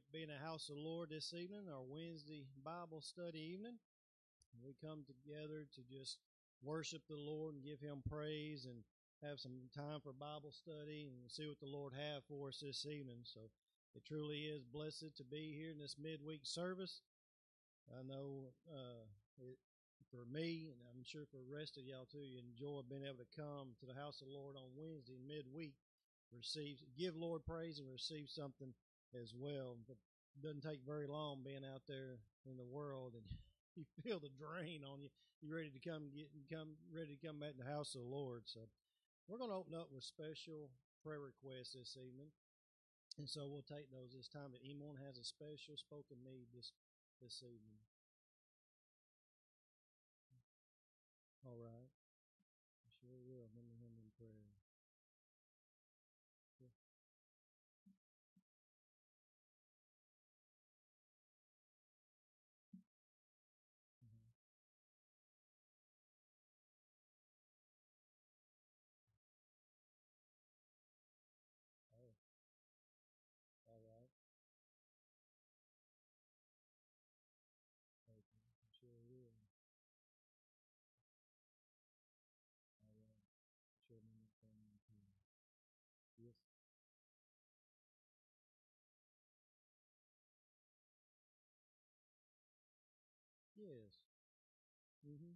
to be in the house of the Lord this evening, our Wednesday Bible study evening. We come together to just worship the Lord and give Him praise and have some time for Bible study and see what the Lord have for us this evening. So it truly is blessed to be here in this midweek service. I know uh, it, for me, and I'm sure for the rest of y'all too, you enjoy being able to come to the house of the Lord on Wednesday midweek, receive, give Lord praise and receive something as well. But it doesn't take very long being out there in the world and you feel the drain on you. You're ready to come get come ready to come back to the house of the Lord. So we're going to open up with special prayer requests this evening, and so we'll take those this time. But anyone has a special spoken need this this evening. All right, Yes. Mm-hmm.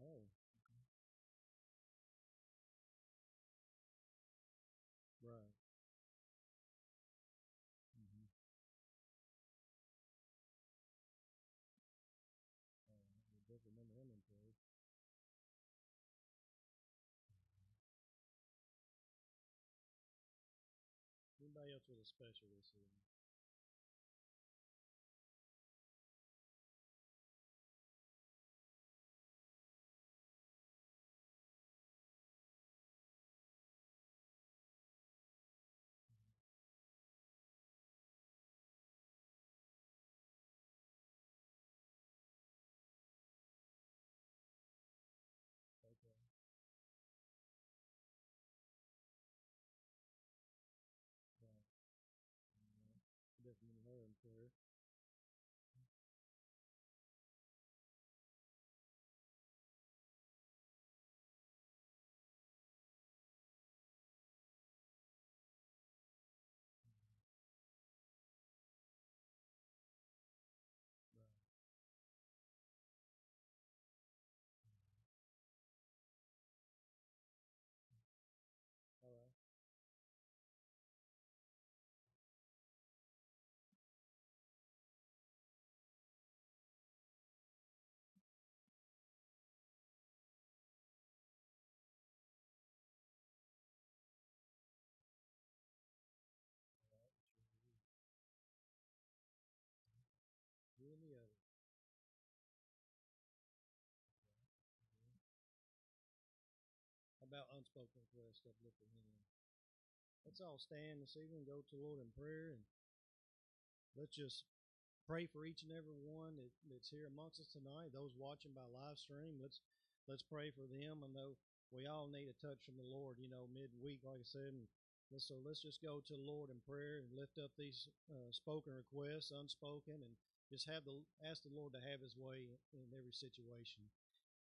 Oh. Right. Mm-hmm. Oh, we definitely remember him in. Anybody else with a special this evening? Definitely about unspoken requests hand. Let's all stand this evening, go to Lord in prayer, and let's just pray for each and every one that, that's here amongst us tonight. Those watching by live stream, let's let's pray for them. I know we all need a touch from the Lord, you know, midweek, like I said. And so let's just go to the Lord in prayer and lift up these uh, spoken requests, unspoken, and just have the ask the Lord to have His way in every situation.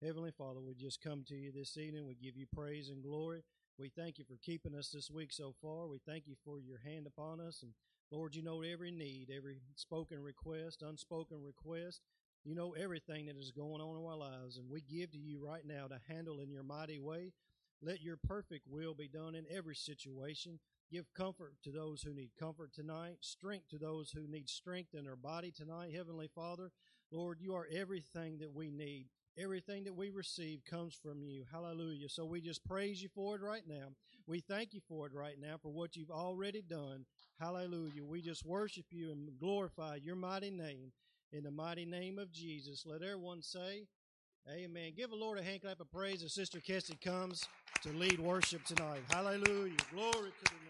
Heavenly Father, we just come to you this evening. We give you praise and glory. We thank you for keeping us this week so far. We thank you for your hand upon us. And Lord, you know every need, every spoken request, unspoken request. You know everything that is going on in our lives. And we give to you right now to handle in your mighty way. Let your perfect will be done in every situation. Give comfort to those who need comfort tonight, strength to those who need strength in their body tonight. Heavenly Father, Lord, you are everything that we need. Everything that we receive comes from you. Hallelujah. So we just praise you for it right now. We thank you for it right now for what you've already done. Hallelujah. We just worship you and glorify your mighty name. In the mighty name of Jesus. Let everyone say, Amen. Give the Lord a hand clap of praise as Sister Kessie comes to lead worship tonight. Hallelujah. Glory to the.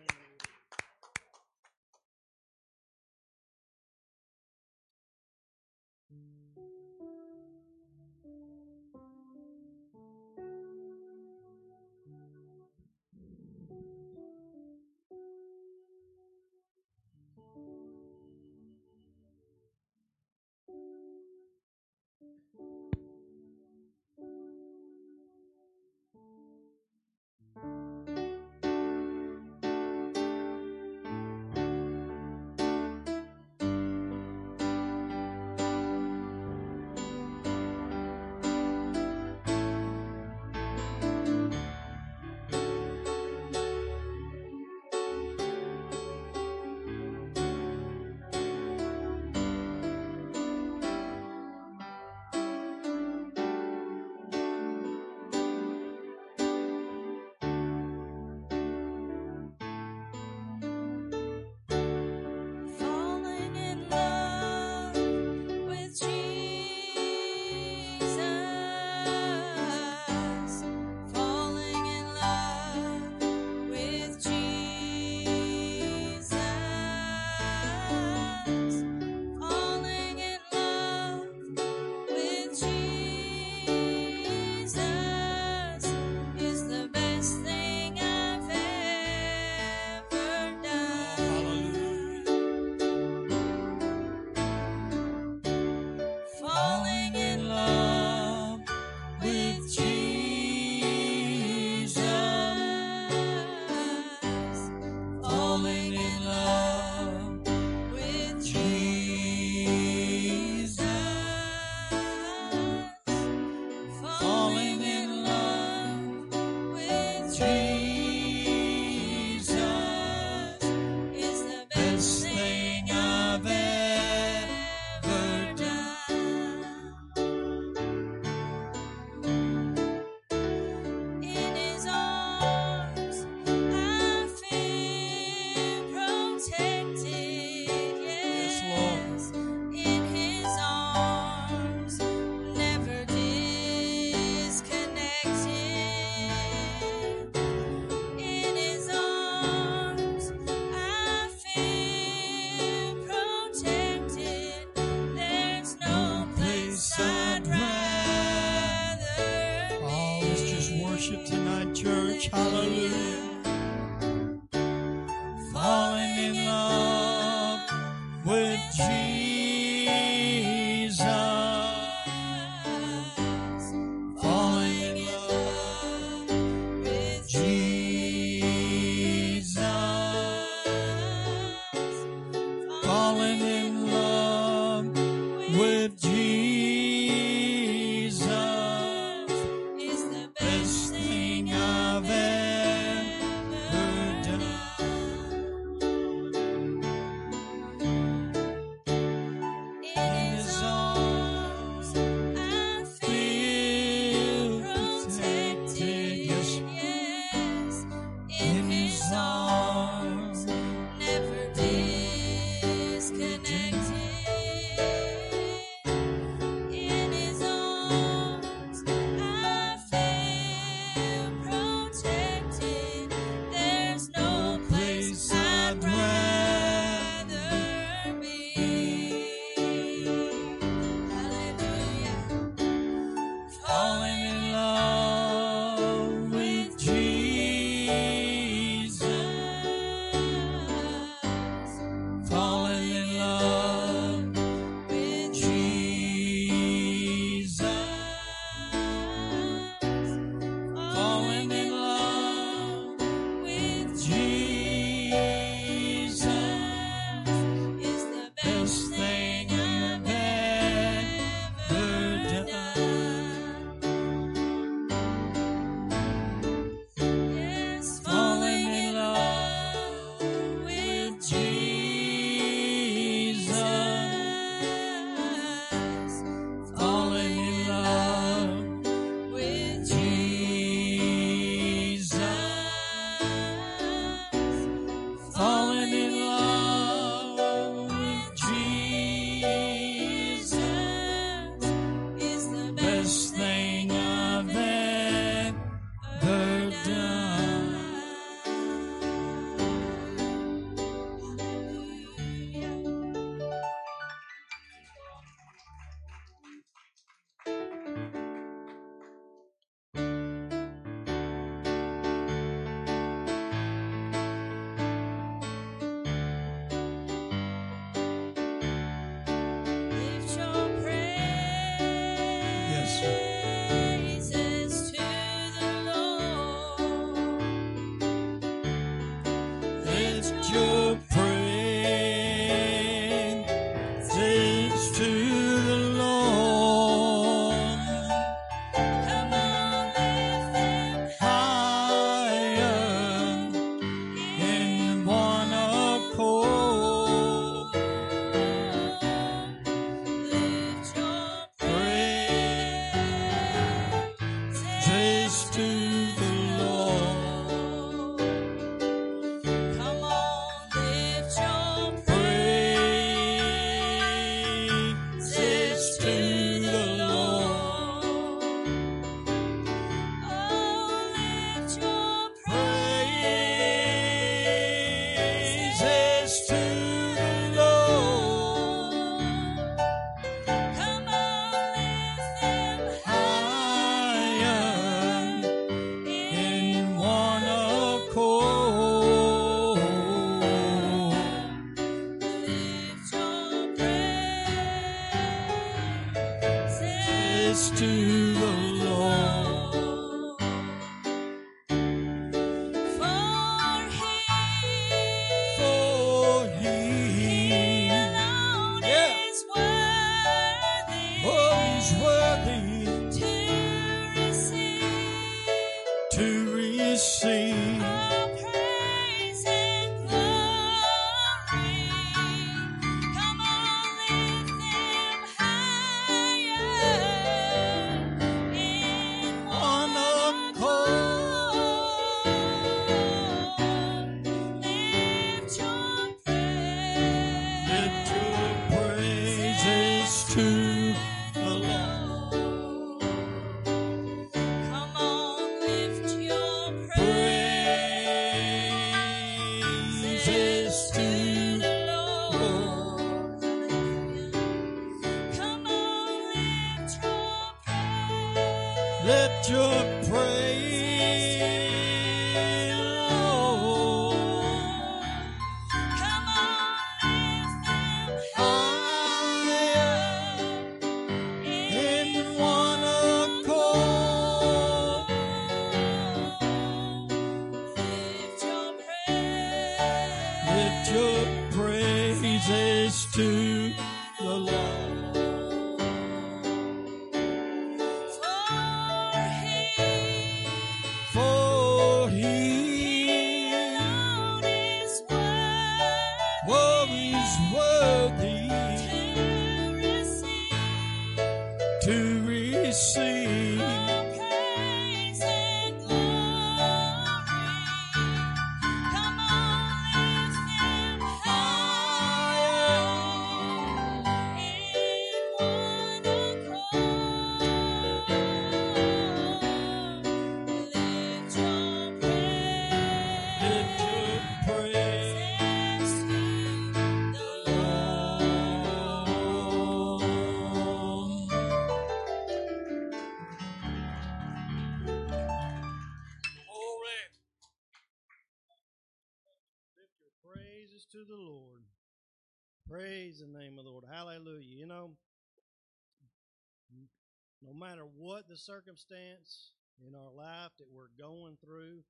The circumstance in our life that we're going through,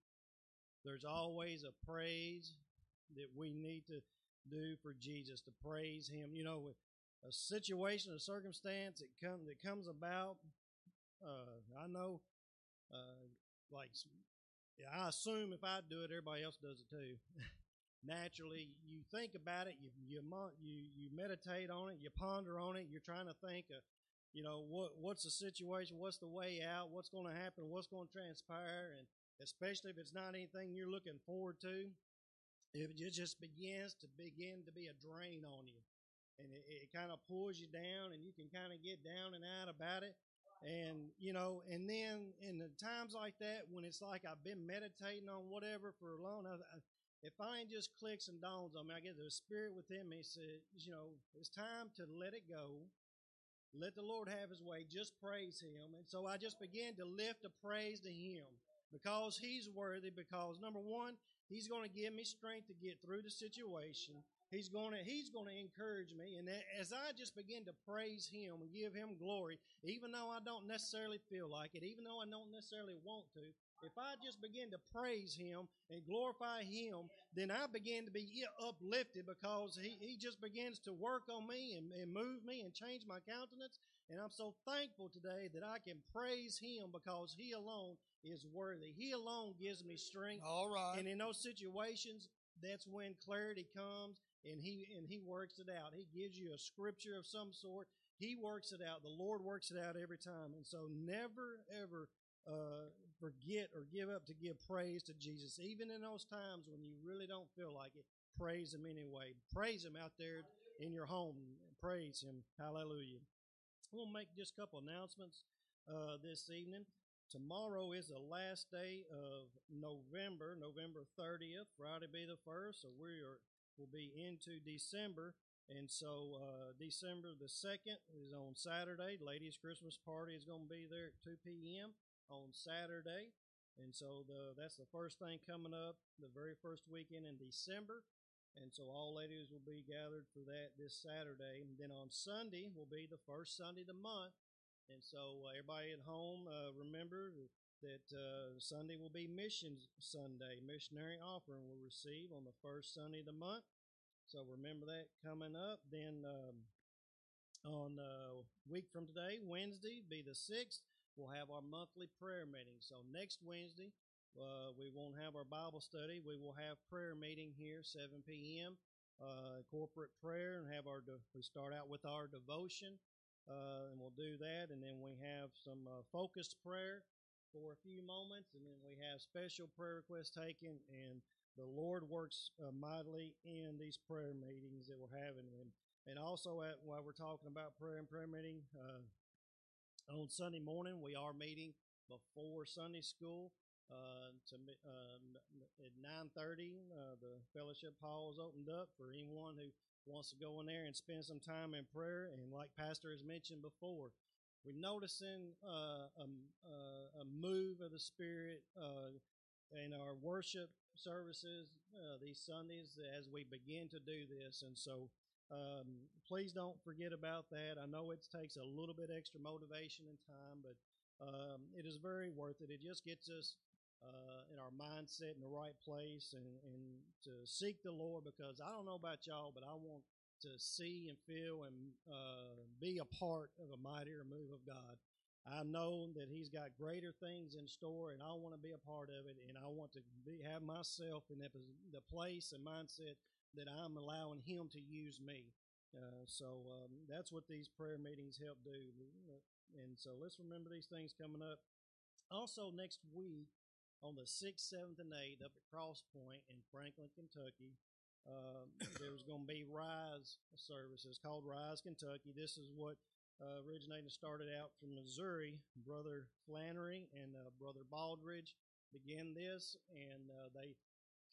there's always a praise that we need to do for Jesus to praise Him. You know, a situation, a circumstance that come that comes about. Uh, I know, uh, like, I assume if I do it, everybody else does it too. Naturally, you think about it, you you you you meditate on it, you ponder on it. You're trying to think of, you know, what what's the situation, what's the way out, what's going to happen, what's going to transpire, and especially if it's not anything you're looking forward to, it just begins to begin to be a drain on you, and it, it kind of pulls you down, and you can kind of get down and out about it. And you know, and then in the times like that, when it's like I've been meditating on whatever for a long, I, I, it finally just clicks and dawns on me. I get the spirit within me says, you know, it's time to let it go. Let the Lord have his way. Just praise him. And so I just began to lift a praise to him because he's worthy, because number one, he's going to give me strength to get through the situation. He's going to he's going to encourage me, and as I just begin to praise Him and give Him glory, even though I don't necessarily feel like it, even though I don't necessarily want to, if I just begin to praise Him and glorify Him, then I begin to be uplifted because He, he just begins to work on me and, and move me and change my countenance. And I'm so thankful today that I can praise Him because He alone is worthy. He alone gives me strength. All right. And in those situations, that's when clarity comes and he and he works it out. He gives you a scripture of some sort. He works it out. The Lord works it out every time. And so never ever uh, forget or give up to give praise to Jesus, even in those times when you really don't feel like it. Praise Him anyway. Praise Him out there in your home. Praise Him. Hallelujah. We'll make just a couple announcements uh, this evening. Tomorrow is the last day of November, November 30th. Friday be the first, so we are will be into December. And so uh, December the 2nd is on Saturday. Ladies' Christmas party is going to be there at 2 p.m. on Saturday. And so the, that's the first thing coming up, the very first weekend in December. And so all ladies will be gathered for that this Saturday. And then on Sunday will be the first Sunday of the month. And so uh, everybody at home, uh, remember that uh, Sunday will be Missions Sunday. Missionary offering will receive on the first Sunday of the month. So remember that coming up. Then um, on a week from today, Wednesday, be the sixth, we'll have our monthly prayer meeting. So next Wednesday, uh, we won't have our Bible study. We will have prayer meeting here, 7 p.m. Uh, corporate prayer, and have our de- we start out with our devotion, uh, and we'll do that, and then we have some uh, focused prayer for a few moments, and then we have special prayer requests taken, and the Lord works uh, mightily in these prayer meetings that we're having. And, and also, at, while we're talking about prayer and prayer meeting, uh, on Sunday morning, we are meeting before Sunday school. Uh, to um, at 9:30, uh, the fellowship hall is opened up for anyone who wants to go in there and spend some time in prayer. And like Pastor has mentioned before, we're noticing uh, a, a, a move of the Spirit uh, in our worship services uh, these Sundays as we begin to do this. And so um, please don't forget about that. I know it takes a little bit extra motivation and time, but um, it is very worth it. It just gets us uh, in our mindset in the right place and, and to seek the Lord because I don't know about y'all, but I want to see and feel and uh, be a part of a mightier move of God. I know that He's got greater things in store, and I want to be a part of it. And I want to be, have myself in the place and mindset that I'm allowing Him to use me. Uh, so um, that's what these prayer meetings help do. And so let's remember these things coming up. Also, next week on the 6th, 7th, and 8th up at Cross Point in Franklin, Kentucky, uh, there's going to be Rise services called Rise Kentucky. This is what uh, originated started out from Missouri. Brother Flannery and uh, Brother Baldridge began this, and uh, they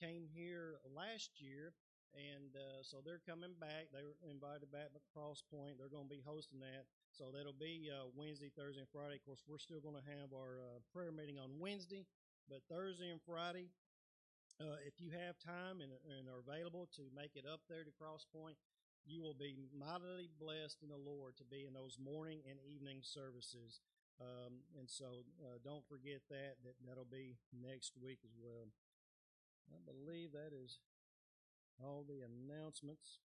came here last year, and uh, so they're coming back. They were invited back to Cross Point. They're going to be hosting that. So that'll be uh, Wednesday, Thursday, and Friday. Of course, we're still going to have our uh, prayer meeting on Wednesday, but Thursday and Friday, uh, if you have time and, and are available to make it up there to Cross Point, you will be mightily blessed in the Lord to be in those morning and evening services. Um, and so uh, don't forget that, that that'll be next week as well. I believe that is all the announcements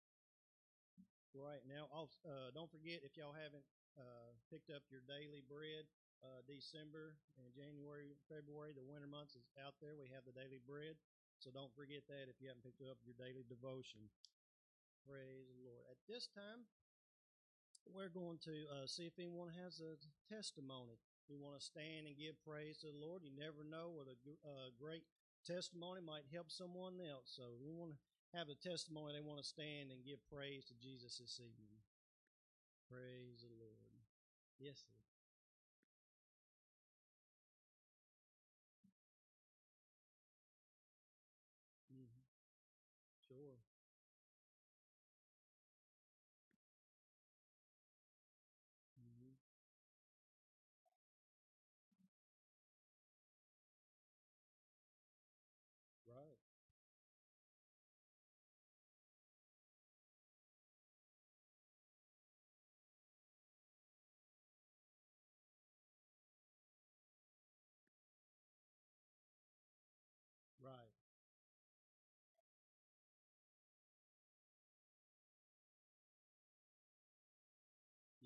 right now. Also, uh, don't forget if y'all haven't uh, picked up your daily bread, uh, December and January, February, the winter months is out there. We have the daily bread. So don't forget that if you haven't picked up your daily devotion. Praise the Lord. At this time, we're going to uh, see if anyone has a testimony. We want to stand and give praise to the Lord. You never know what a uh, great testimony might help someone else. So we want to have a testimony. They want to stand and give praise to Jesus this evening. Praise the Lord. Yes, sir.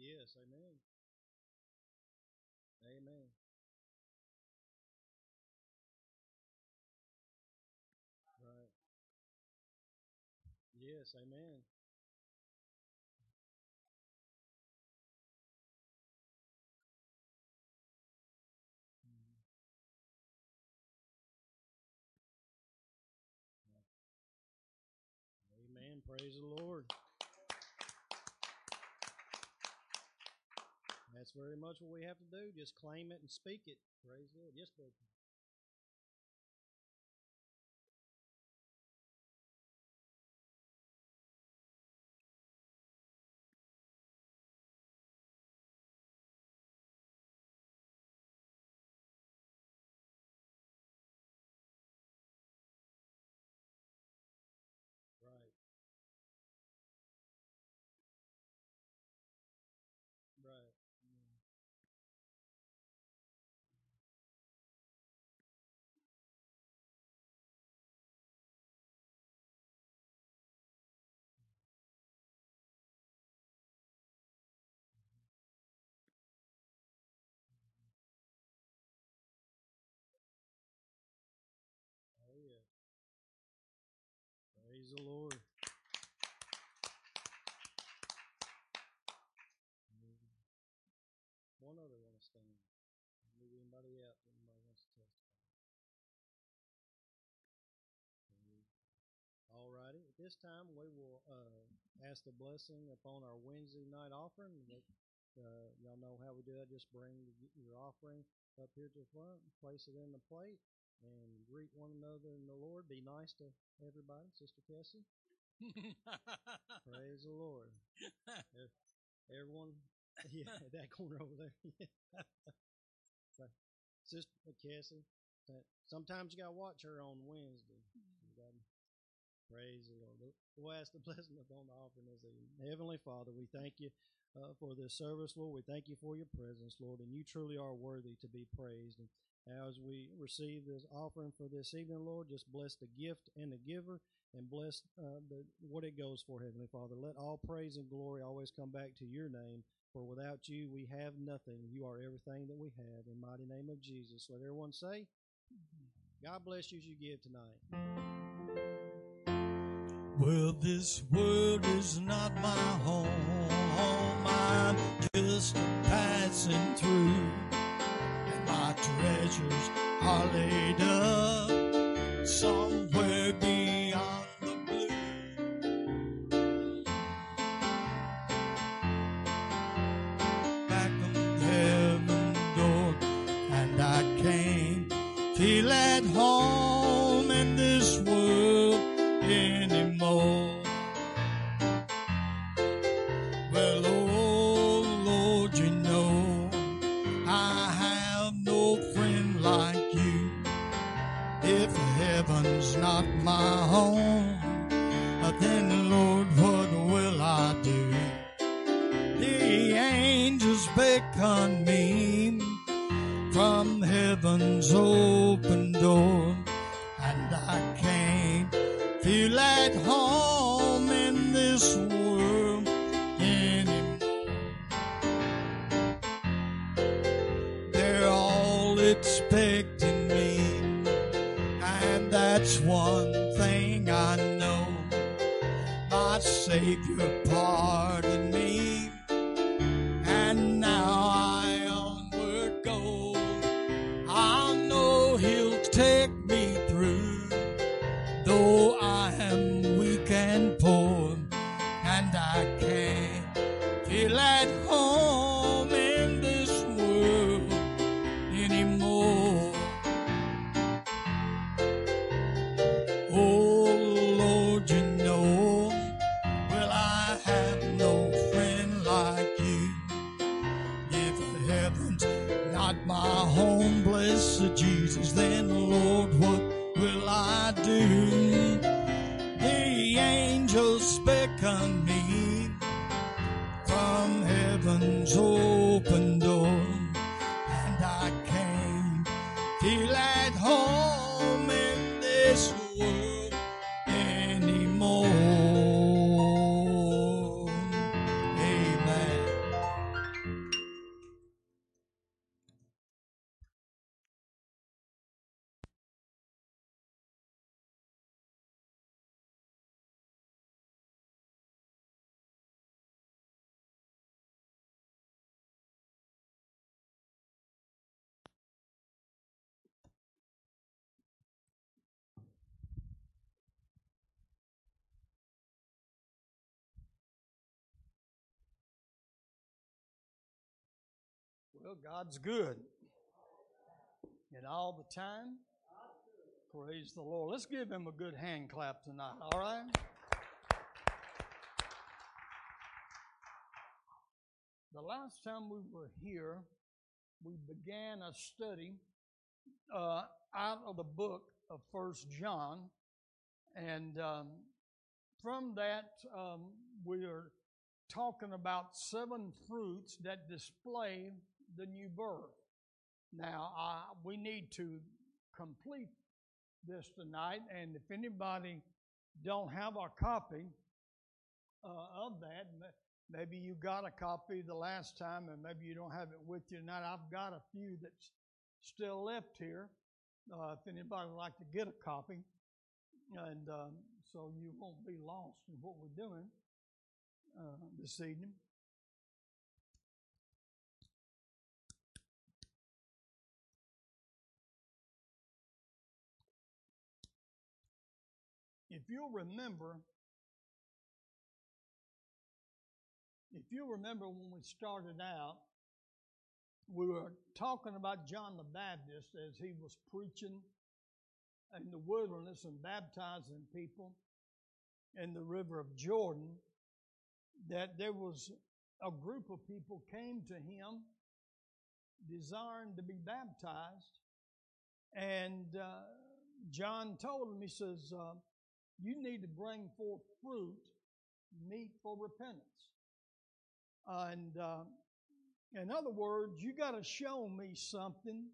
Yes. Amen. Amen. Right. Yes. Amen. Mhm. Amen. Praise the Lord. That's very much what we have to do. Just claim it and speak it. Praise the Lord. Yes, brother. Praise the Lord. One other want to stand. Move anybody out. Anybody wants to testify. All righty. At this time, we will uh, ask the blessing upon our Wednesday night offering. Uh, y'all know how we do that. Just bring your offering up here to the front, place it in the plate, and greet one another in the Lord. Be nice to everybody. Sister Cassie. Praise the Lord. Everyone yeah, that corner over there. but Sister Cassie, sometimes you gotta watch her on Wednesday. Praise the Lord. We'll ask the blessing upon the offering this evening. Heavenly Father, we thank you uh, for this service, Lord. We thank you for your presence, Lord, and you truly are worthy to be praised. And as we receive this offering for this evening, Lord, just bless the gift and the giver, and bless uh, the, what it goes for, Heavenly Father. Let all praise and glory always come back to your name. For without you, we have nothing. You are everything that we have. In mighty name of Jesus. Let everyone say, God bless you as you give tonight. Well, this world is not my home. I'm just passing through. Treasures. Are laid up somewhere home, blessed Jesus, then Lord, what will I do? The angels beckon me from heaven's open door, Well, God's good. And all the time. Praise the Lord. Let's give him a good hand clap tonight, all right? The last time we were here, we began a study uh, out of the book of First John, and um, from that um, we are talking about seven fruits that display the new birth. Now, uh, we need to complete this tonight, and if anybody don't have a copy uh, of that, maybe you got a copy the last time, and maybe you don't have it with you tonight. I've got a few that's still left here. Uh, if anybody would like to get a copy, and um, so you won't be lost in what we're doing uh, this evening. If you'll remember, if you remember when we started out, we were talking about John the Baptist as he was preaching in the wilderness and baptizing people in the river of Jordan, that there was a group of people came to him desiring to be baptized. And uh, John told him, he says, uh, You need to bring forth fruit, meet for repentance. and uh, in other words, you got to show me something.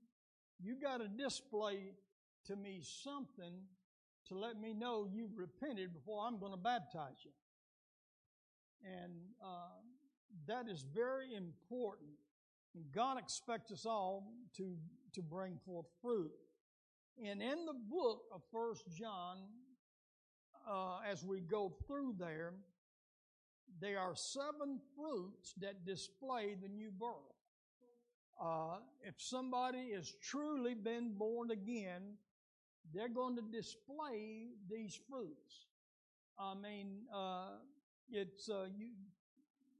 You got to display to me something to let me know you've repented before I'm going to baptize you. And uh, that is very important. God expects us all to, to bring forth fruit. And in the book of First John, uh, as we go through there, there are seven fruits that display the new birth. Uh, if somebody has truly been born again, they're going to display these fruits. I mean, uh, it's uh, you,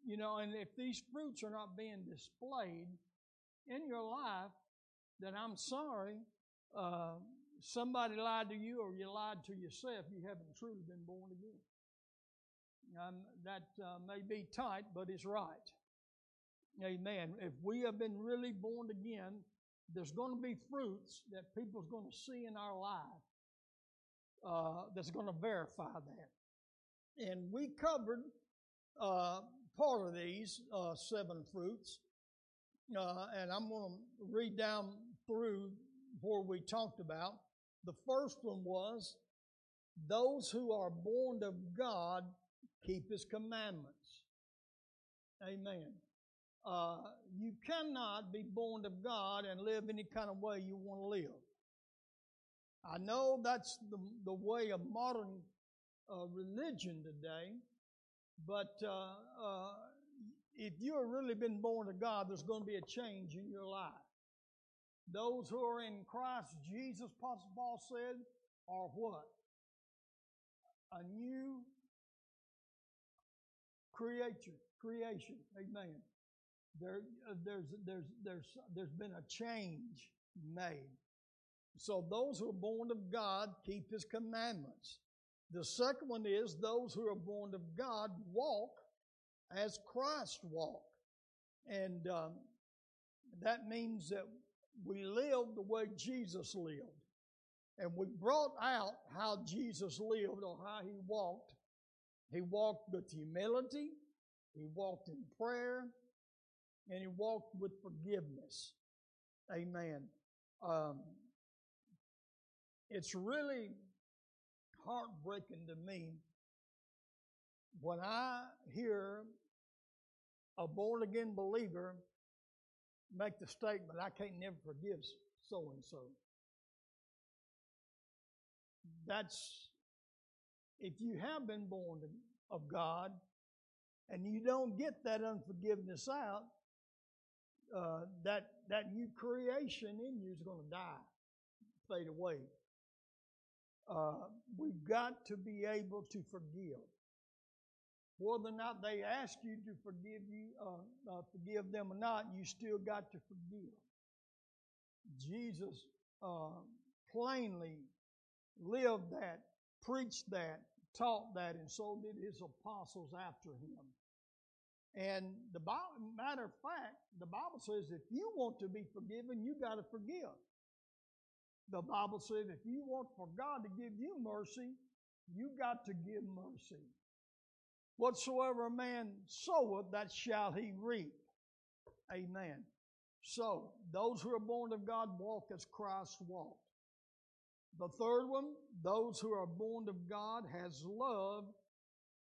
you know, and if these fruits are not being displayed in your life, then I'm sorry, uh, somebody lied to you or you lied to yourself. You haven't truly been born again. Um, that uh, may be tight, but it's right. Amen. If we have been really born again, there's going to be fruits that people's going to see in our life uh, that's going to verify that. And we covered uh, part of these uh, seven fruits, uh, and I'm going to read down through where we talked about. The first one was those who are born of God keep his commandments. Amen. Uh, you cannot be born of God and live any kind of way you want to live. I know that's the, the way of modern uh, religion today, but uh, uh if you have really been born of God, there's going to be a change in your life. Those who are in Christ Jesus, Apostle Paul said, are what? A new creature, creation. Amen. There, uh, there's, there's, there's, there's been a change made. So those who are born of God keep His commandments. The second one is those who are born of God walk as Christ walked. And um, that means that we lived the way Jesus lived. And we brought out how Jesus lived or how he walked he walked with humility, he walked in prayer, and he walked with forgiveness. Amen. Um, it's really heartbreaking to me when I hear a born again believer make the statement, I can't never forgive so and so. That's if you have been born of God and you don't get that unforgiveness out, uh, that that new creation in you is going to die, fade away. Uh, we've got to be able to forgive. Whether or not they ask you to forgive you, uh, uh forgive them or not, you still got to forgive. Jesus uh, plainly lived that, preached that, taught that, and so did his apostles after him. And the Bible, matter of fact, the Bible says if you want to be forgiven, you got to forgive. The Bible says if you want for God to give you mercy, you got to give mercy. Whatsoever a man soweth, that shall he reap. Amen. So, those who are born of God walk as Christ walked. The third one, those who are born of God has love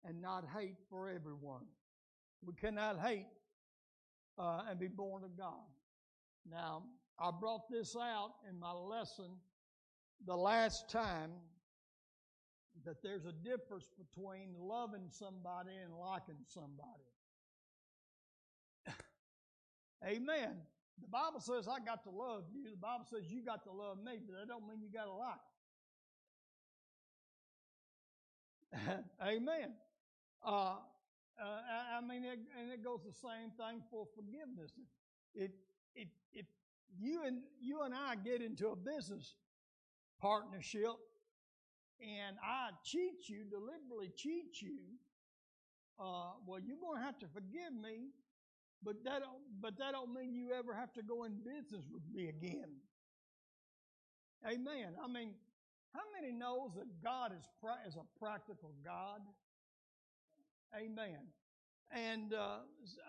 and not hate for everyone. We cannot hate uh, and be born of God. Now, I brought this out in my lesson the last time that there's a difference between loving somebody and liking somebody. Amen. The Bible says I got to love you. The Bible says you got to love me, but that don't mean you got to like. Amen. Uh, uh, I mean, it, and it goes the same thing for forgiveness. It, it, it, you and you and I get into a business partnership, and I cheat you, deliberately cheat you. Uh, well, you're going to have to forgive me but that don't, but that don't mean you ever have to go in business with me again. Amen. I mean, how many knows that God is pra- is a practical God? Amen. And uh,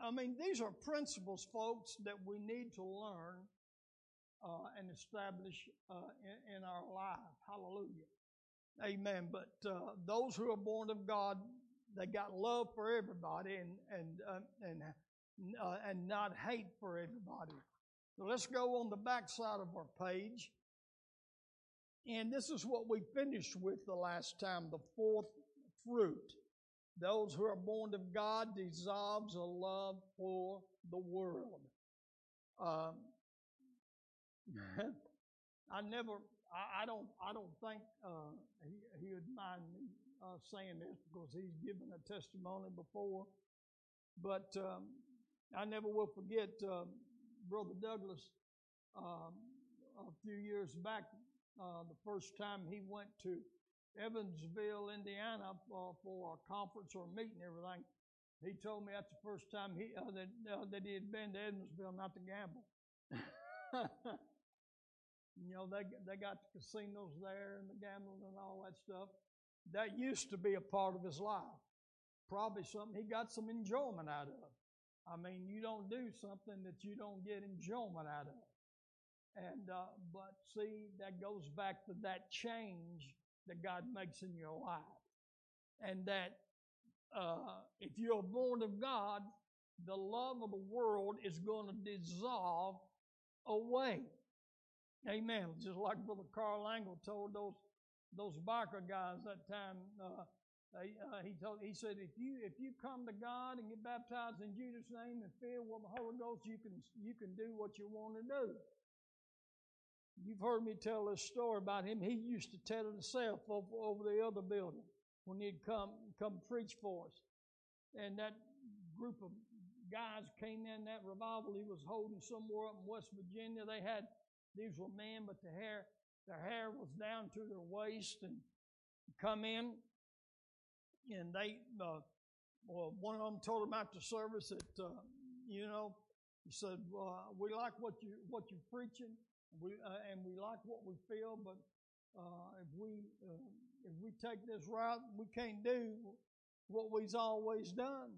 I mean, these are principles, folks, that we need to learn uh, and establish uh, in, in our life. Hallelujah. Amen. But uh, those who are born of God, they got love for everybody and and uh, and uh, and not hate for everybody. So let's go on the back side of our page. And this is what we finished with the last time the fourth fruit. Those who are born of God dissolves a love for the world. Um, I never, I, don't, I don't think uh, he, would mind me uh, saying this because he's given a testimony before. But um, I never will forget uh, Brother Douglas um, a few years back. Uh, the first time he went to Evansville, Indiana, for a conference or a meeting, and everything. He told me that's the first time he that that he had been to Evansville, not to gamble. you know, they they got the casinos there and the gambling and all that stuff. That used to be a part of his life. Probably something he got some enjoyment out of. I mean, you don't do something that you don't get enjoyment out of. And uh, but see, that goes back to that change that God makes in your life, and that uh, if you're born of God, the love of the world is going to dissolve away. Amen. Just like Brother Carl Angle told those those biker guys that time. Uh, they, uh, he told he said if you if you come to God and get baptized in Jesus' name and filled with the Holy Ghost, you can you can do what you want to do. You've heard me tell this story about him. He used to tell it himself over, over the other building when he'd come come preach for us. And that group of guys came in that revival he was holding somewhere up in West Virginia. They had these were men, but their hair their hair was down to their waist and come in. And they uh, well one of them told him after service that uh, you know he said uh, we like what you what you're preaching we uh, and we like what we feel but uh, if we uh, if we take this route we can't do what we've always done.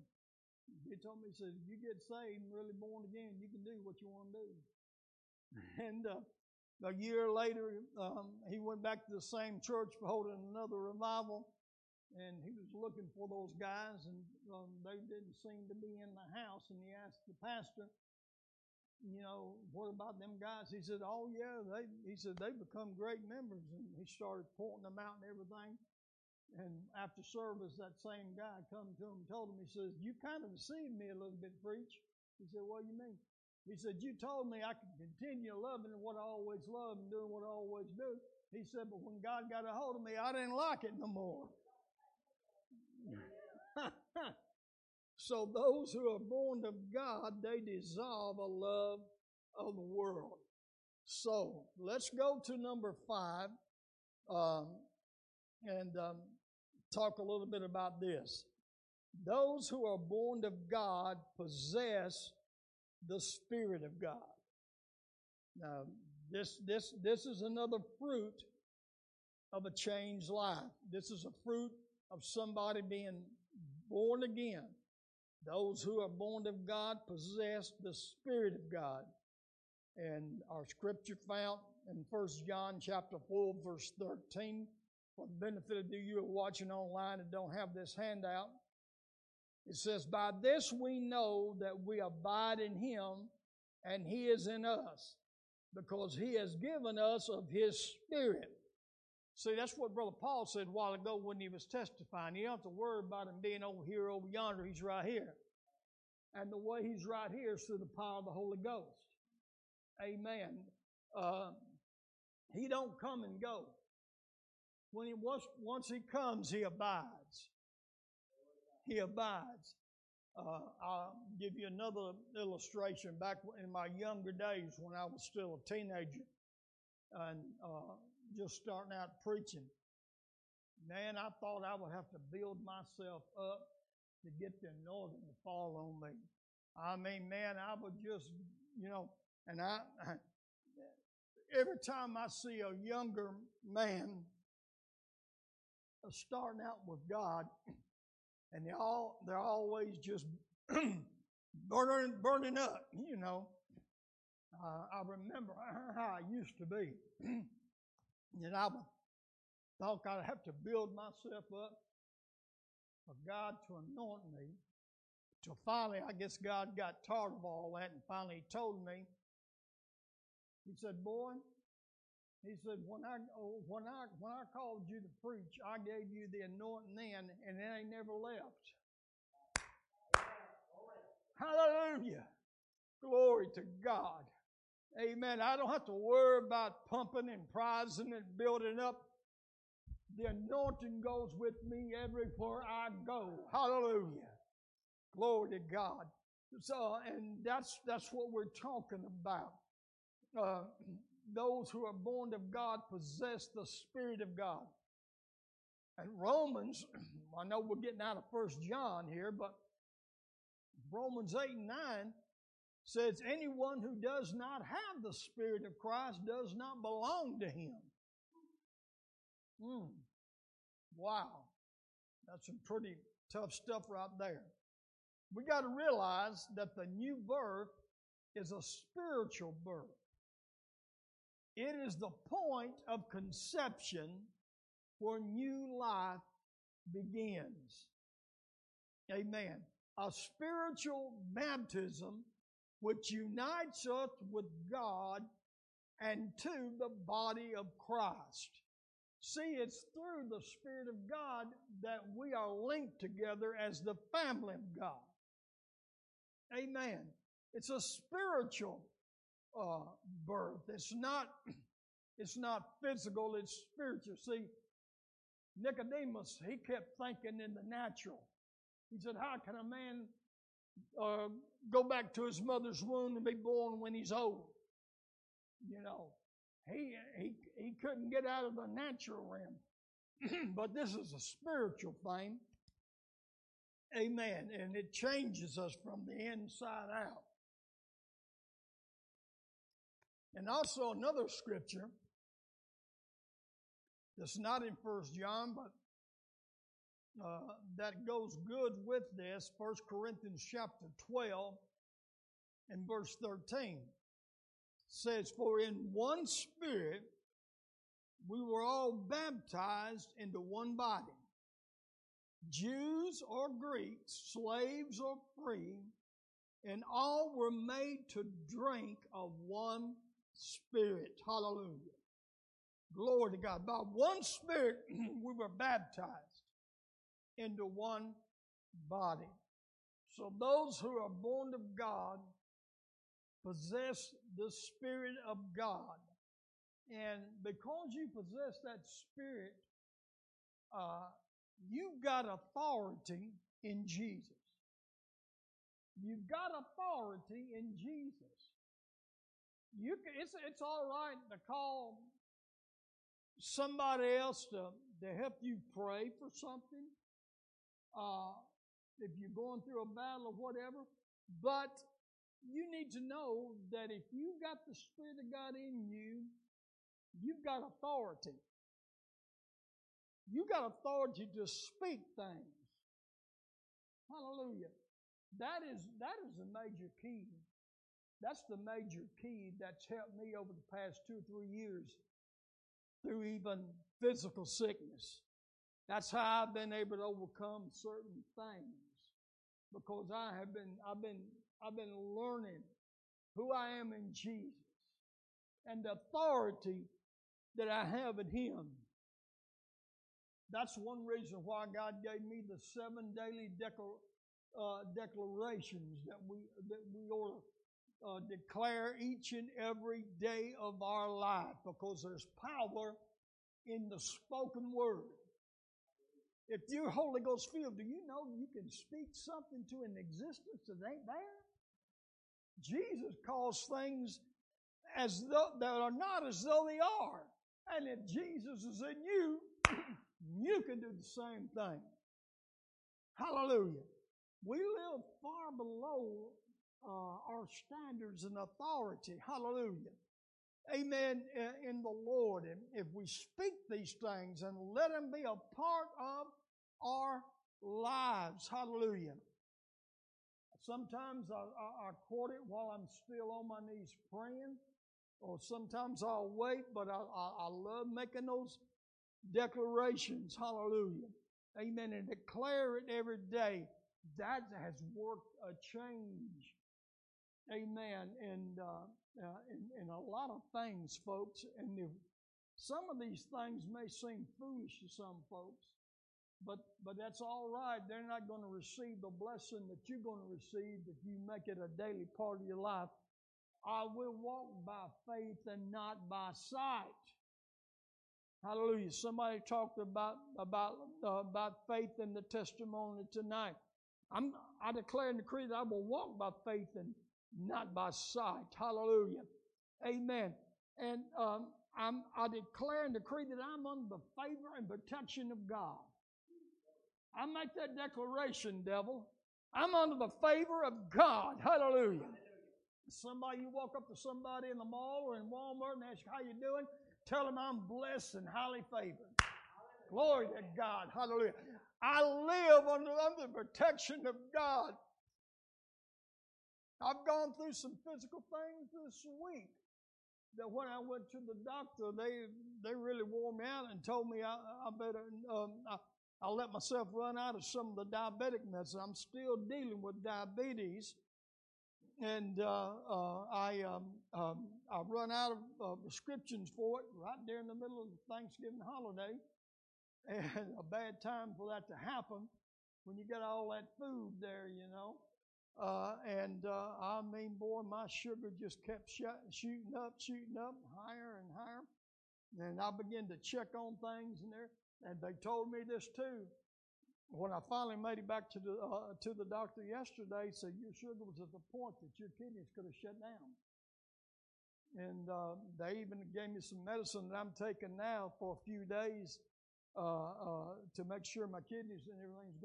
He told me he said if you get saved and really born again you can do what you want to do and uh, a year later um, he went back to the same church holding another revival and he was looking for those guys, and um, they didn't seem to be in the house. And he asked the pastor, you know, what about them guys? He said, oh yeah, they. He said they become great members, and he started pointing them out and everything. And after service, that same guy come to him and told him, he says, you kind of deceived me a little bit, preach. He said, what do you mean? He said, you told me I could continue loving what I always love and doing what I always do. He said, but when God got a hold of me, I didn't like it no more. so those who are born of God, they dissolve a love of the world. So let's go to number five um, and um, talk a little bit about this. Those who are born of God possess the Spirit of God. Now, this this this is another fruit of a changed life. This is a fruit of somebody being born again. Those who are born of God possess the Spirit of God. And our scripture found in 1 John chapter 4, verse 13. For the benefit of you who are watching online and don't have this handout, it says, By this we know that we abide in him and he is in us, because he has given us of his Spirit. See, that's what Brother Paul said a while ago when he was testifying. You don't have to worry about him being over here, over yonder. He's right here. And the way he's right here is through the power of the Holy Ghost. Amen. Uh, he don't come and go. When he once, once he comes, he abides. He abides. Uh, I'll give you another illustration. Back in my younger days, when I was still a teenager, and uh, just starting out preaching, man, I thought I would have to build myself up to get the anointing to fall on me. I mean, man, I would just, you know, and I, every time I see a younger man starting out with God, and they all they're always just burning burning up, you know. Uh, I remember how I used to be, and I thought I'd have to build myself up for God to anoint me. Till finally, I guess God got tired of all that, and finally told me. He said, "Boy," He said, "When I oh, when I when I called you to preach, I gave you the anointing then, and it ain't never left." Hallelujah! Glory to God. Amen. I don't have to worry about pumping and prizing and building up. The anointing goes with me everywhere I go. Hallelujah. Glory to God. So, and that's that's what we're talking about. Uh, those who are born of God possess the Spirit of God. And Romans, I know we're getting out of First John here, but Romans 8 and 9 says, Anyone who does not have the Spirit of Christ does not belong to him. Hmm. Wow. That's some pretty tough stuff right there. We got to realize that the new birth is a spiritual birth. It is the point of conception where new life begins. Amen. A spiritual baptism which unites us with God and to the body of Christ. See, it's through the Spirit of God that we are linked together as the family of God. Amen. It's a spiritual uh, birth. It's not. It's not physical. It's spiritual. See, Nicodemus, he kept thinking in the natural. He said, "How can a man uh, go back to his mother's womb and be born when he's old?" You know, he he he couldn't get out of the natural realm. but this is a spiritual thing. Amen. And it changes us from the inside out. And also another scripture that's not in First John, but uh, that goes good with this. First Corinthians chapter 12 and verse 13 says, For in one spirit we were all baptized into one body Jews or Greeks, slaves or free, and all were made to drink of one spirit. Hallelujah. Glory to God. By one spirit we were baptized into one body. So those who are born of God possess the Spirit of God. And because you possess that Spirit, uh, you've got authority in Jesus. You've got authority in Jesus. You can, it's, it's all right to call somebody else to, to help you pray for something. Uh, if you're going through a battle or whatever. But you need to know that if you've got the Spirit of God in you, you've got authority. You've got authority to speak things. Hallelujah. That is that is a major key. That's the major key that's helped me over the past two or three years through even physical sickness. That's how I've been able to overcome certain things because I have been I've been I've been learning who I am in Jesus and the authority that I have in Him. That's one reason why God gave me the seven daily uh, declarations that we that we ought to uh, declare each and every day of our life, because there's power in the spoken word. If you're Holy Ghost filled, do you know you can speak something to an existence that ain't there? Jesus calls things as though that are not as though they are. And if Jesus is in you, you can do the same thing. Hallelujah. We live far below uh, our standards and authority. Hallelujah. Amen. In the Lord. And if we speak these things and let them be a part of our lives. Hallelujah. Sometimes I, I, I quote it while I'm still on my knees praying, or sometimes I'll wait, but I, I, I love making those declarations. Hallelujah. Amen. And declare it every day. That has worked a change. Amen. And, uh, uh, in, in a lot of things, folks. And if some of these things may seem foolish to some folks, but but that's all right. They're not going to receive the blessing that you're going to receive if you make it a daily part of your life. I will walk by faith and not by sight. Hallelujah. Somebody talked about about uh, about faith in the testimony tonight. I'm I declare and decree that I will walk by faith and not by sight. Hallelujah. Amen. And um, I declare and decree that I'm under the favor and protection of God. I make that declaration, devil. I'm under the favor of God. Hallelujah. Somebody, you walk up to somebody in the mall or in Walmart and ask how you doing, tell them I'm blessed and highly favored. Glory to God. Hallelujah. I live under, under the protection of God. I've gone through some physical things this week that when I went to the doctor, they they really wore me out and told me I, I better um, I, I'll let myself run out of some of the diabetic medicine. I'm still dealing with diabetes, and uh, uh, I um, um, I run out of uh, prescriptions for it right there in the middle of the Thanksgiving holiday, and a bad time for that to happen when you got all that food there, you know. Uh, and uh, I mean, boy, my sugar just kept shooting up, shooting up, higher and higher. And I began to check on things and there, and they told me this too. When I finally made it back to the uh, to the doctor yesterday, said your sugar was at the point that your kidneys could have shut down. And uh, they even gave me some medicine that I'm taking now for a few days uh, uh, to make sure my kidneys and everything's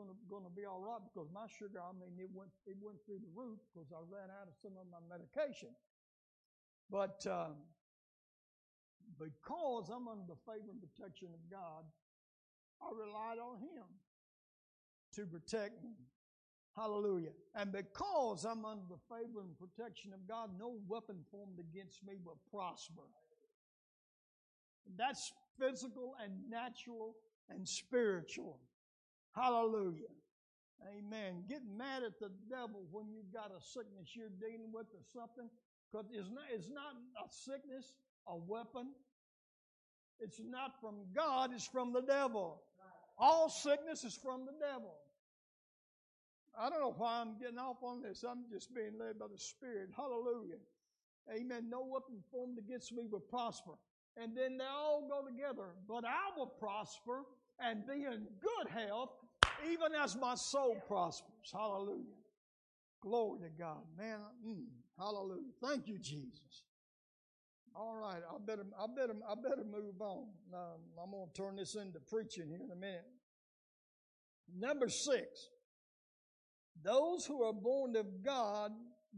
to be all right because my sugar, I mean, it went it went through the roof because I ran out of some of my medication. But um, because I'm under the favor and protection of God, I relied on Him to protect me. Hallelujah. And because I'm under the favor and protection of God, no weapon formed against me will prosper. That's physical and natural and spiritual. Hallelujah. Amen. Get mad at the devil when you've got a sickness you're dealing with or something, because it's not, it's not a sickness, a weapon. It's not from God, it's from the devil. All sickness is from the devil. I don't know why I'm getting off on this. I'm just being led by the Spirit. Hallelujah. Amen. No weapon formed against me will prosper and then they all go together. But I will prosper and be in good health, even as my soul prospers. Hallelujah. Glory to God. Man, mm, hallelujah. Thank you, Jesus. All right, I better, I better, I better move on. Um, I'm going to turn this into preaching here in a minute. Number six, those who are born of God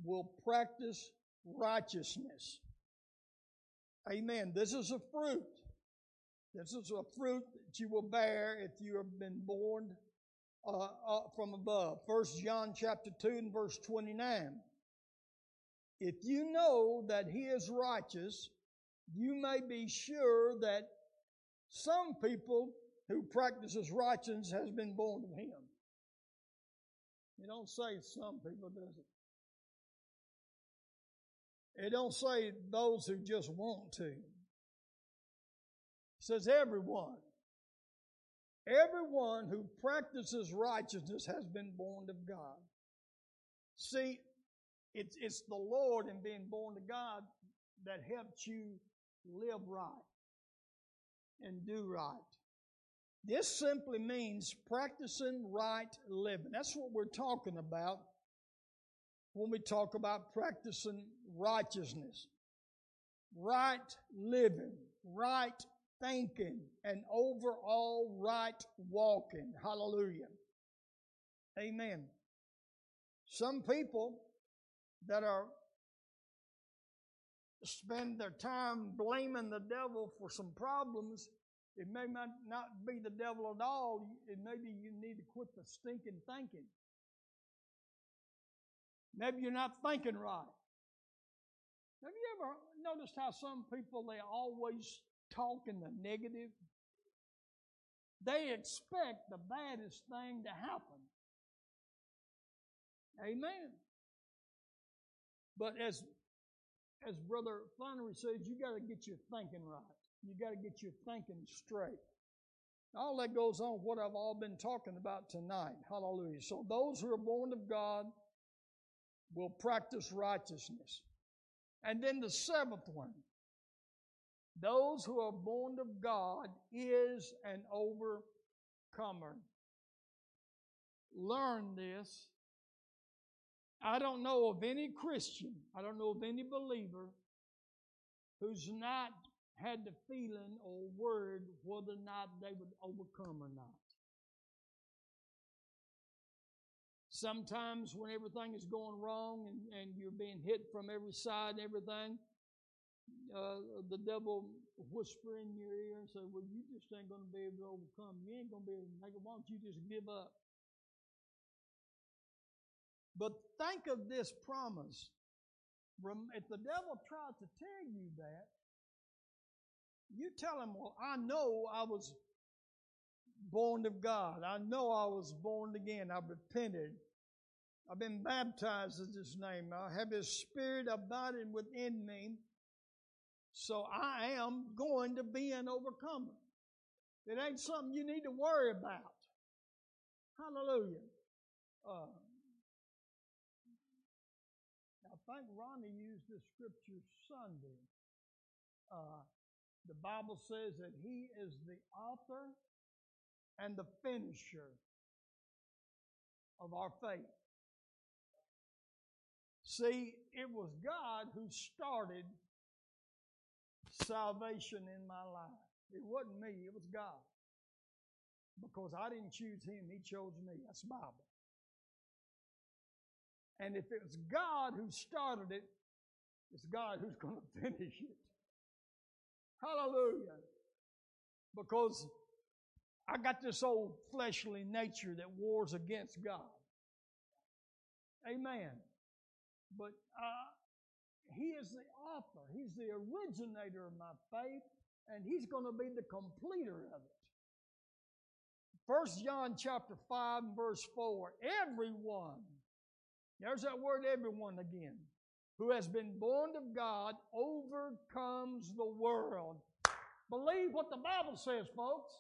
will practice righteousness. Amen. This is a fruit. This is a fruit that you will bear if you have been born uh, uh, from above. First John chapter 2 and verse 29. If you know that he is righteous, you may be sure that some people who practices righteousness has been born of him. You don't say some people, does it? It don't say those who just want to. It says everyone. Everyone who practices righteousness has been born of God. See, it's, it's the Lord and being born to God that helps you live right and do right. This simply means practicing right living. That's what we're talking about when we talk about practicing righteousness. Right living, right thinking, and overall right walking. Hallelujah. Amen. Some people that are spend their time blaming the devil for some problems, it may not, be the devil at all. It maybe you need to quit the stinking thinking. Maybe you're not thinking right. Have you ever noticed how some people they always talk in the negative? They expect the baddest thing to happen. Amen. But as as Brother Flannery says, you got to get your thinking right. You got to get your thinking straight. All that goes on what I've all been talking about tonight. Hallelujah. So those who are born of God will practice righteousness. And then the seventh one. Those who are born of God is an overcomer. Learn this I don't know of any Christian, I don't know of any believer who's not had the feeling or word whether or not they would overcome or not. Sometimes when everything is going wrong and, and you're being hit from every side and everything, uh, the devil whisper in your ear and say, well, you just ain't going to be able to overcome. You ain't going to be able to make it. Why don't you just give up? But think of this promise. If the devil tries to tell you that, you tell him, Well, I know I was born of God. I know I was born again. I've repented. I've been baptized in His name. I have His Spirit abiding within me. So I am going to be an overcomer. It ain't something you need to worry about. Hallelujah. Uh, I think Ronnie used this scripture Sunday. Uh, the Bible says that He is the author and the finisher of our faith. See, it was God who started salvation in my life. It wasn't me, it was God. Because I didn't choose Him, He chose me. That's Bible. And if it was God who started it, it's God who's going to finish it. Hallelujah. Because I got this old fleshly nature that wars against God. Amen. But uh, He is the author, He's the originator of my faith, and He's going to be the completer of it. First John chapter 5 verse 4 Everyone there's that word everyone again. Who has been born of God overcomes the world. Believe what the Bible says, folks.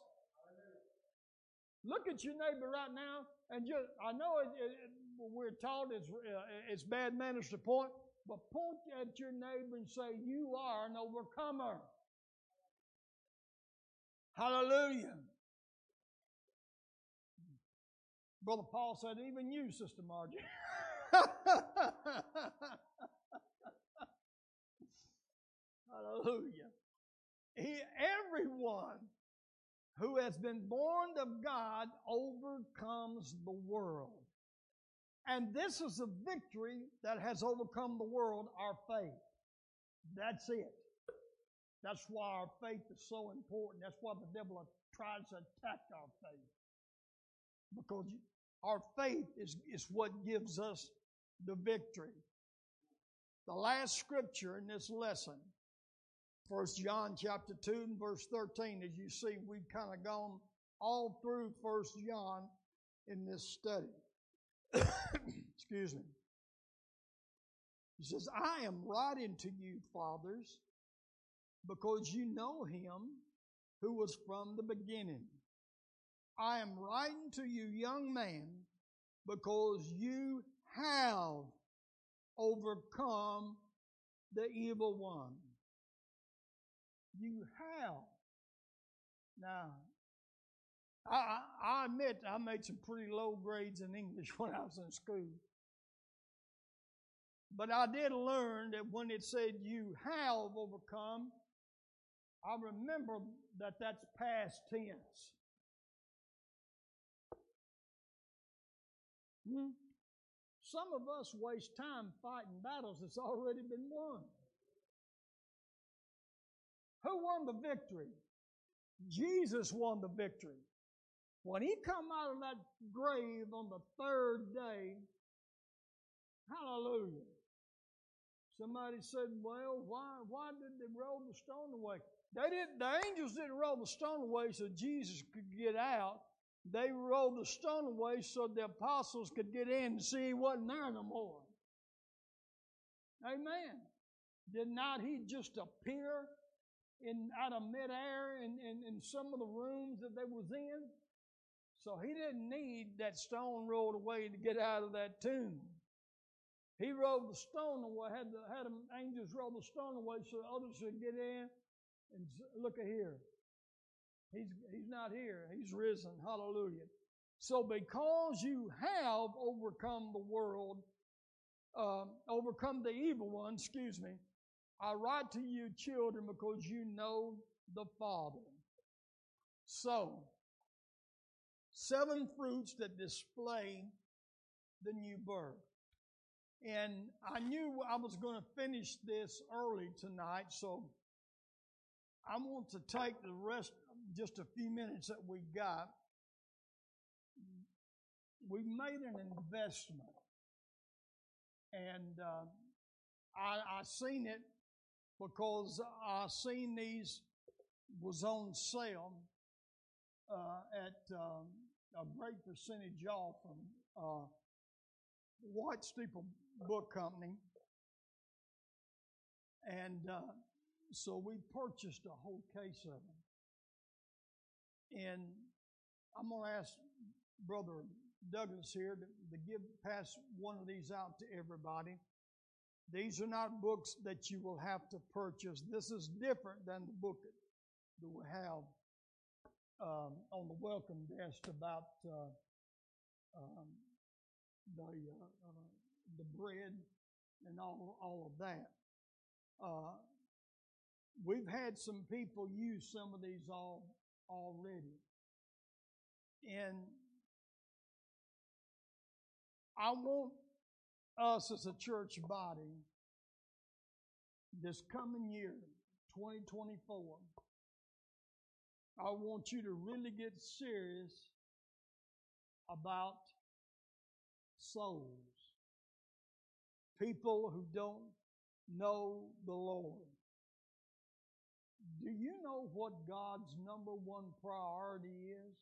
Look at your neighbor right now, and just, I know it, it, we're taught it's, uh, it's bad manners to point, but point at your neighbor and say, You are an overcomer. Hallelujah. Brother Paul said, Even you, Sister Margie. Hallelujah. He, everyone who has been born of God overcomes the world. And this is the victory that has overcome the world, our faith. That's it. That's why our faith is so important. That's why the devil tries to attack our faith. Because our faith is, is what gives us the victory. The last scripture in this lesson, First John chapter 2 and verse 13, as you see, we've kind of gone all through First John in this study. Excuse me. He says, I am writing to you, fathers, because you know him who was from the beginning. I am writing to you, young man, because you have overcome the evil one. You have. Now, I, admit I made some pretty low grades in English when I was in school. But I did learn that when it said you have overcome, I remember that that's past tense. Hmm? Some of us waste time fighting battles that's already been won. Who won the victory? Jesus won the victory. When he come out of that grave on the third day, hallelujah. Somebody said, Well, why why did they roll the stone away? They didn't the angels didn't roll the stone away so Jesus could get out. They rolled the stone away so the apostles could get in and see he wasn't there no more. Amen. Did not he just appear in out of midair in, in, in some of the rooms that they was in? So he didn't need that stone rolled away to get out of that tomb. He rolled the stone away, had the had them angels roll the stone away so others could get in and look at here. He's he's not here. He's risen. Hallelujah. So because you have overcome the world, um, overcome the evil one, excuse me, I write to you, children, because you know the Father. So, seven fruits that display the new birth. And I knew I was going to finish this early tonight, so I want to take the rest, just a few minutes that we got. We made an investment, and uh, I, I seen it because I seen these was on sale uh, at um, a great percentage off from uh, White Steeple Book Company, and uh, so we purchased a whole case of them. And I'm going to ask Brother Douglas here to, to give pass one of these out to everybody. These are not books that you will have to purchase. This is different than the book that we have on the welcome desk about uh, um, the uh, uh, the bread and all all of that. We've had some people use some of these all already, and I want us as a church body this coming year, 2024, I want you to really get serious about souls. People who don't know the Lord. Do you know what God's number one priority is?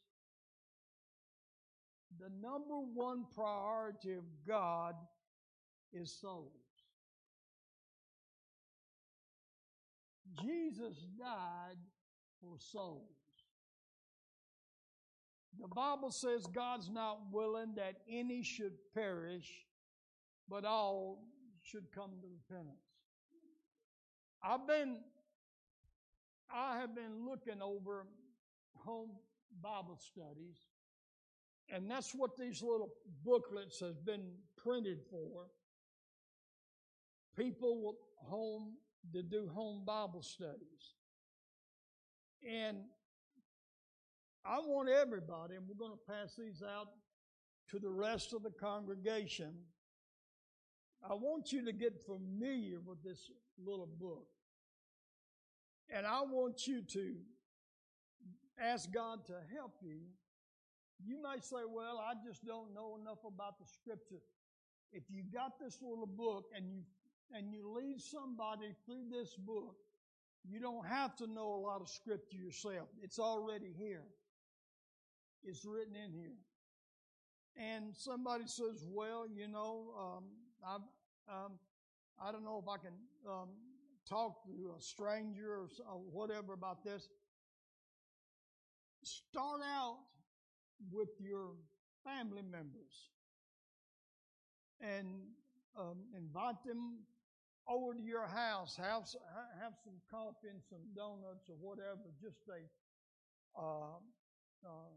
The number one priority of God is souls. Jesus died for souls. The Bible says God's not willing that any should perish, but all should come to repentance. I've been, I have been looking over home Bible studies, and that's what these little booklets has been printed for. People home to do home Bible studies. And I want everybody, and we're going to pass these out to the rest of the congregation. I want you to get familiar with this little book. And I want you to ask God to help you. You may say, Well, I just don't know enough about the scripture. If you got this little book and you and you lead somebody through this book, you don't have to know a lot of scripture yourself. It's already here. It's written in here. And somebody says, "Well, you know, um, I, um, I don't know if I can um, talk to a stranger or, or whatever about this." Start out with your family members and um, invite them over to your house. Have have some coffee and some donuts or whatever. Just a uh, uh,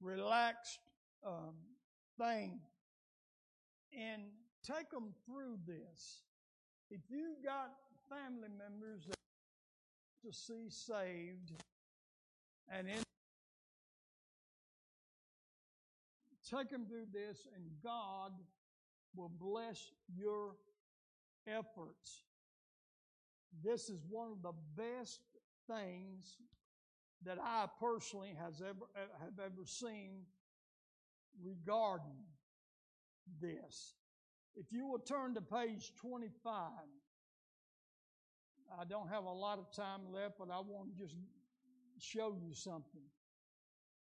relaxed um, thing, and take them through this. If you've got family members that to see saved, and in take them through this, and God will bless your efforts. This is one of the best things that I personally has ever eh, have ever seen regarding this. If you will turn to page 25, I don't have a lot of time left, but I want to just show you something.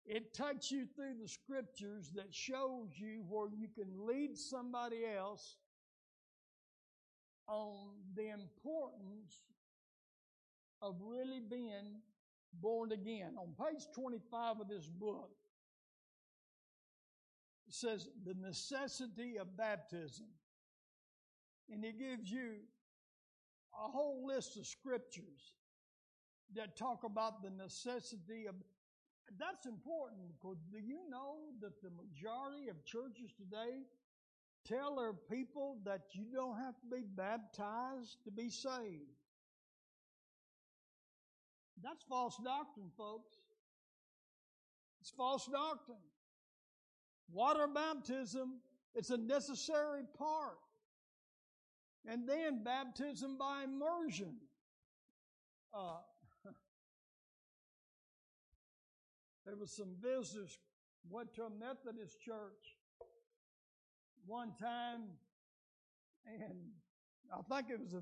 It takes you through the scriptures that shows you where you can lead somebody else on the importance of really being born again. On page 25 of this book, it says the necessity of baptism. And it gives you a whole list of scriptures that talk about the necessity of that's important because do you know that the majority of churches today tell their people that you don't have to be baptized to be saved? That's false doctrine, folks. It's false doctrine. Water baptism it's a necessary part. And then baptism by immersion. Uh, there was some visitors went to a Methodist church one time, and I think it was a,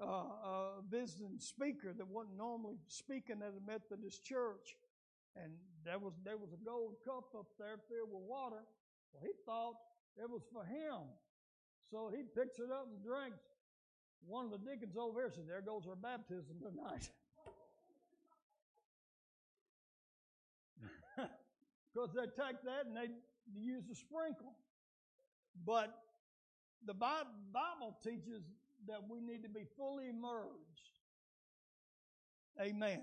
a, a visiting speaker that wasn't normally speaking at a Methodist church, and there was there was a gold cup up there filled with water. Well, he thought it was for him, so he picks it up and drinks. One of the deacons over here said, "There goes our baptism tonight." because they take that and they use a sprinkle. But the Bible teaches that we need to be fully immersed. Amen.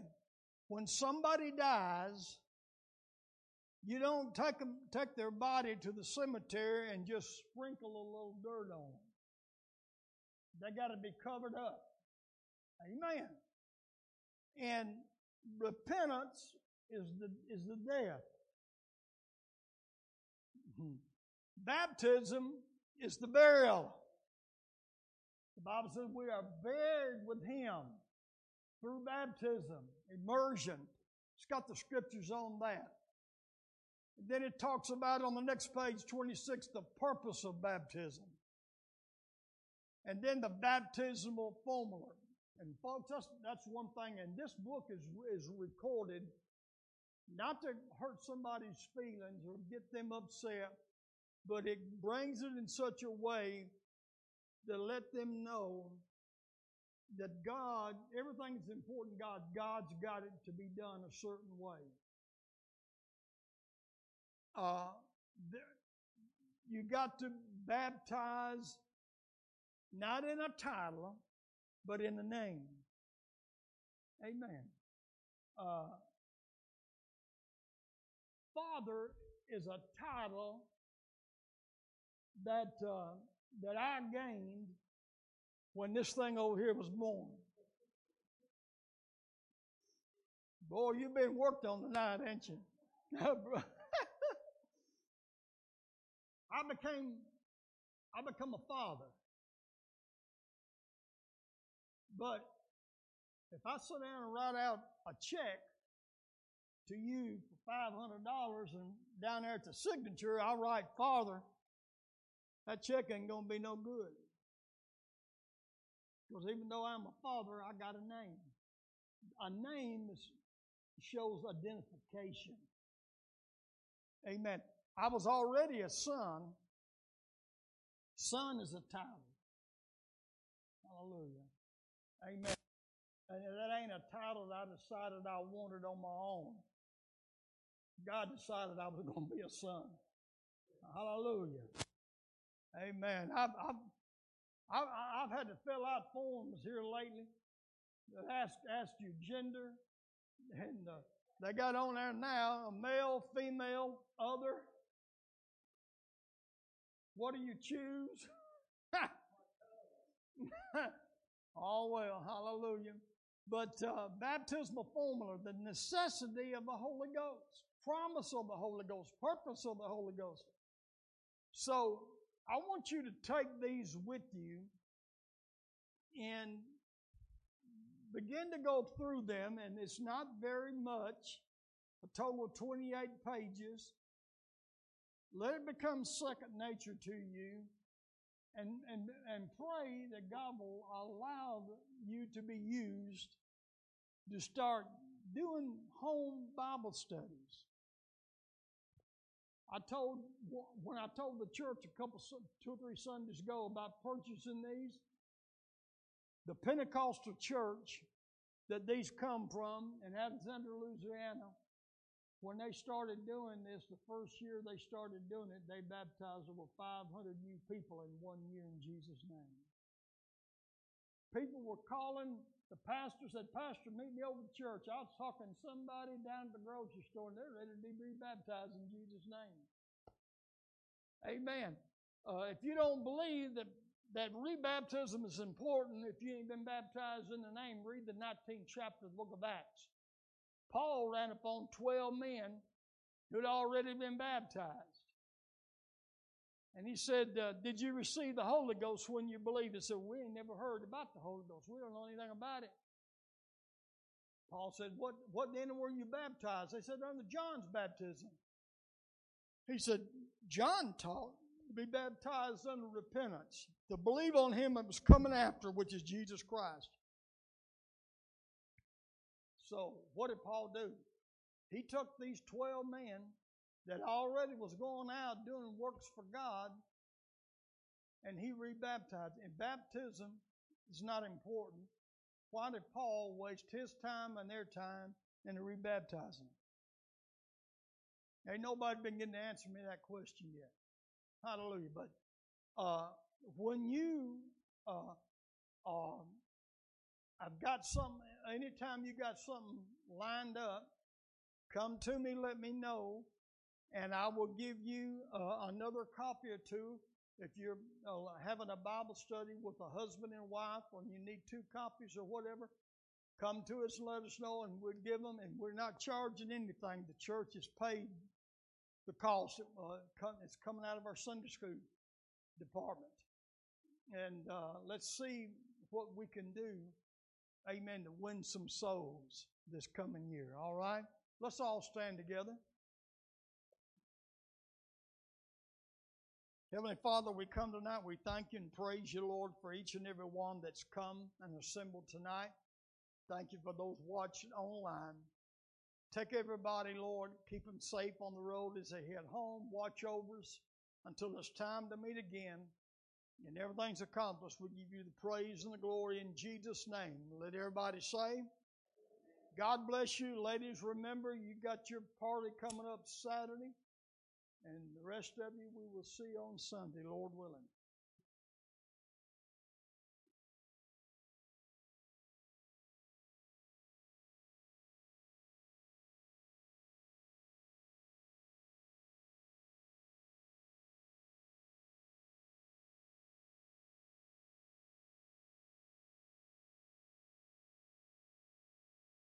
When somebody dies, you don't take them, take their body to the cemetery and just sprinkle a little dirt on them. They got to be covered up. Amen. And repentance is the is the death. Mhm. Baptism is the burial. The Bible says we are buried with Him through baptism, immersion. It's got the scriptures on that. And then it talks about on the next page, 26, the purpose of baptism. And then the baptismal formula. And folks, that's, that's one thing. And this book is, is recorded not to hurt somebody's feelings or get them upset, but it brings it in such a way to let them know that God, everything that's important, God, God's got it to be done a certain way. Uh, there, you got to baptize not in a title, but in the name. Amen. Uh, Father is a title that uh, that I gained when this thing over here was born. Boy, you've been worked on tonight, ain't you? I became I become a father. But if I sit down and write out a check to you for five hundred dollars and down there at the signature I write father, that check ain't gonna be no good. Because even though I'm a father, I got a name. A name shows identification. Amen. I was already a son. Son is a title. Hallelujah. Amen. And that ain't a title that I decided I wanted on my own. God decided I was going to be a son. Hallelujah. Amen. I've, I've, I've, I've had to fill out forms here lately that ask, ask you gender, and uh, they got on there now male, female, other. What do you choose? oh, well, hallelujah. But uh, baptismal formula, the necessity of the Holy Ghost, promise of the Holy Ghost, purpose of the Holy Ghost. So I want you to take these with you and begin to go through them, and it's not very much, a total of 28 pages. Let it become second nature to you, and, and, and pray that God will allow you to be used to start doing home Bible studies. I told when I told the church a couple two or three Sundays ago about purchasing these, the Pentecostal church that these come from in Alexandria, Louisiana, when they started doing this, the first year they started doing it, they baptized over 500 new people in one year in Jesus' name. People were calling the pastor said, Pastor, meet me over the church. I was talking to somebody down at the grocery store, and they're ready to be rebaptized in Jesus' name. Amen. Uh, if you don't believe that, that rebaptism is important, if you ain't been baptized in the name, read the 19th chapter of the book of Acts. Paul ran upon 12 men who had already been baptized. And he said, uh, Did you receive the Holy Ghost when you believed? He said, We ain't never heard about the Holy Ghost. We don't know anything about it. Paul said, What, what then were you baptized? They said, Under John's baptism. He said, John taught to be baptized under repentance, to believe on him that was coming after, which is Jesus Christ. So, what did Paul do? He took these 12 men that already was going out doing works for God, and he rebaptized. And baptism is not important. Why did Paul waste his time and their time in rebaptizing? Ain't nobody been getting to answer me that question yet. Hallelujah. But uh, when you, uh, uh, I've got something, anytime you got something lined up, come to me, let me know, and I will give you uh, another copy or two. If you're uh, having a Bible study with a husband and wife, or you need two copies or whatever, come to us and let us know, and we'll give them. And we're not charging anything. The church is paid the cost. Uh, it's coming out of our Sunday school department. And uh, let's see what we can do, amen, to win some souls this coming year. All right? Let's all stand together. Heavenly Father, we come tonight. We thank you and praise you, Lord, for each and every one that's come and assembled tonight. Thank you for those watching online. Take everybody, Lord, keep them safe on the road as they head home. Watch over us until it's time to meet again. And everything's accomplished. We give you the praise and the glory in Jesus' name. Let everybody say, God bless you. Ladies, remember you got your party coming up Saturday. And the rest of you we will see on Sunday, Lord willing.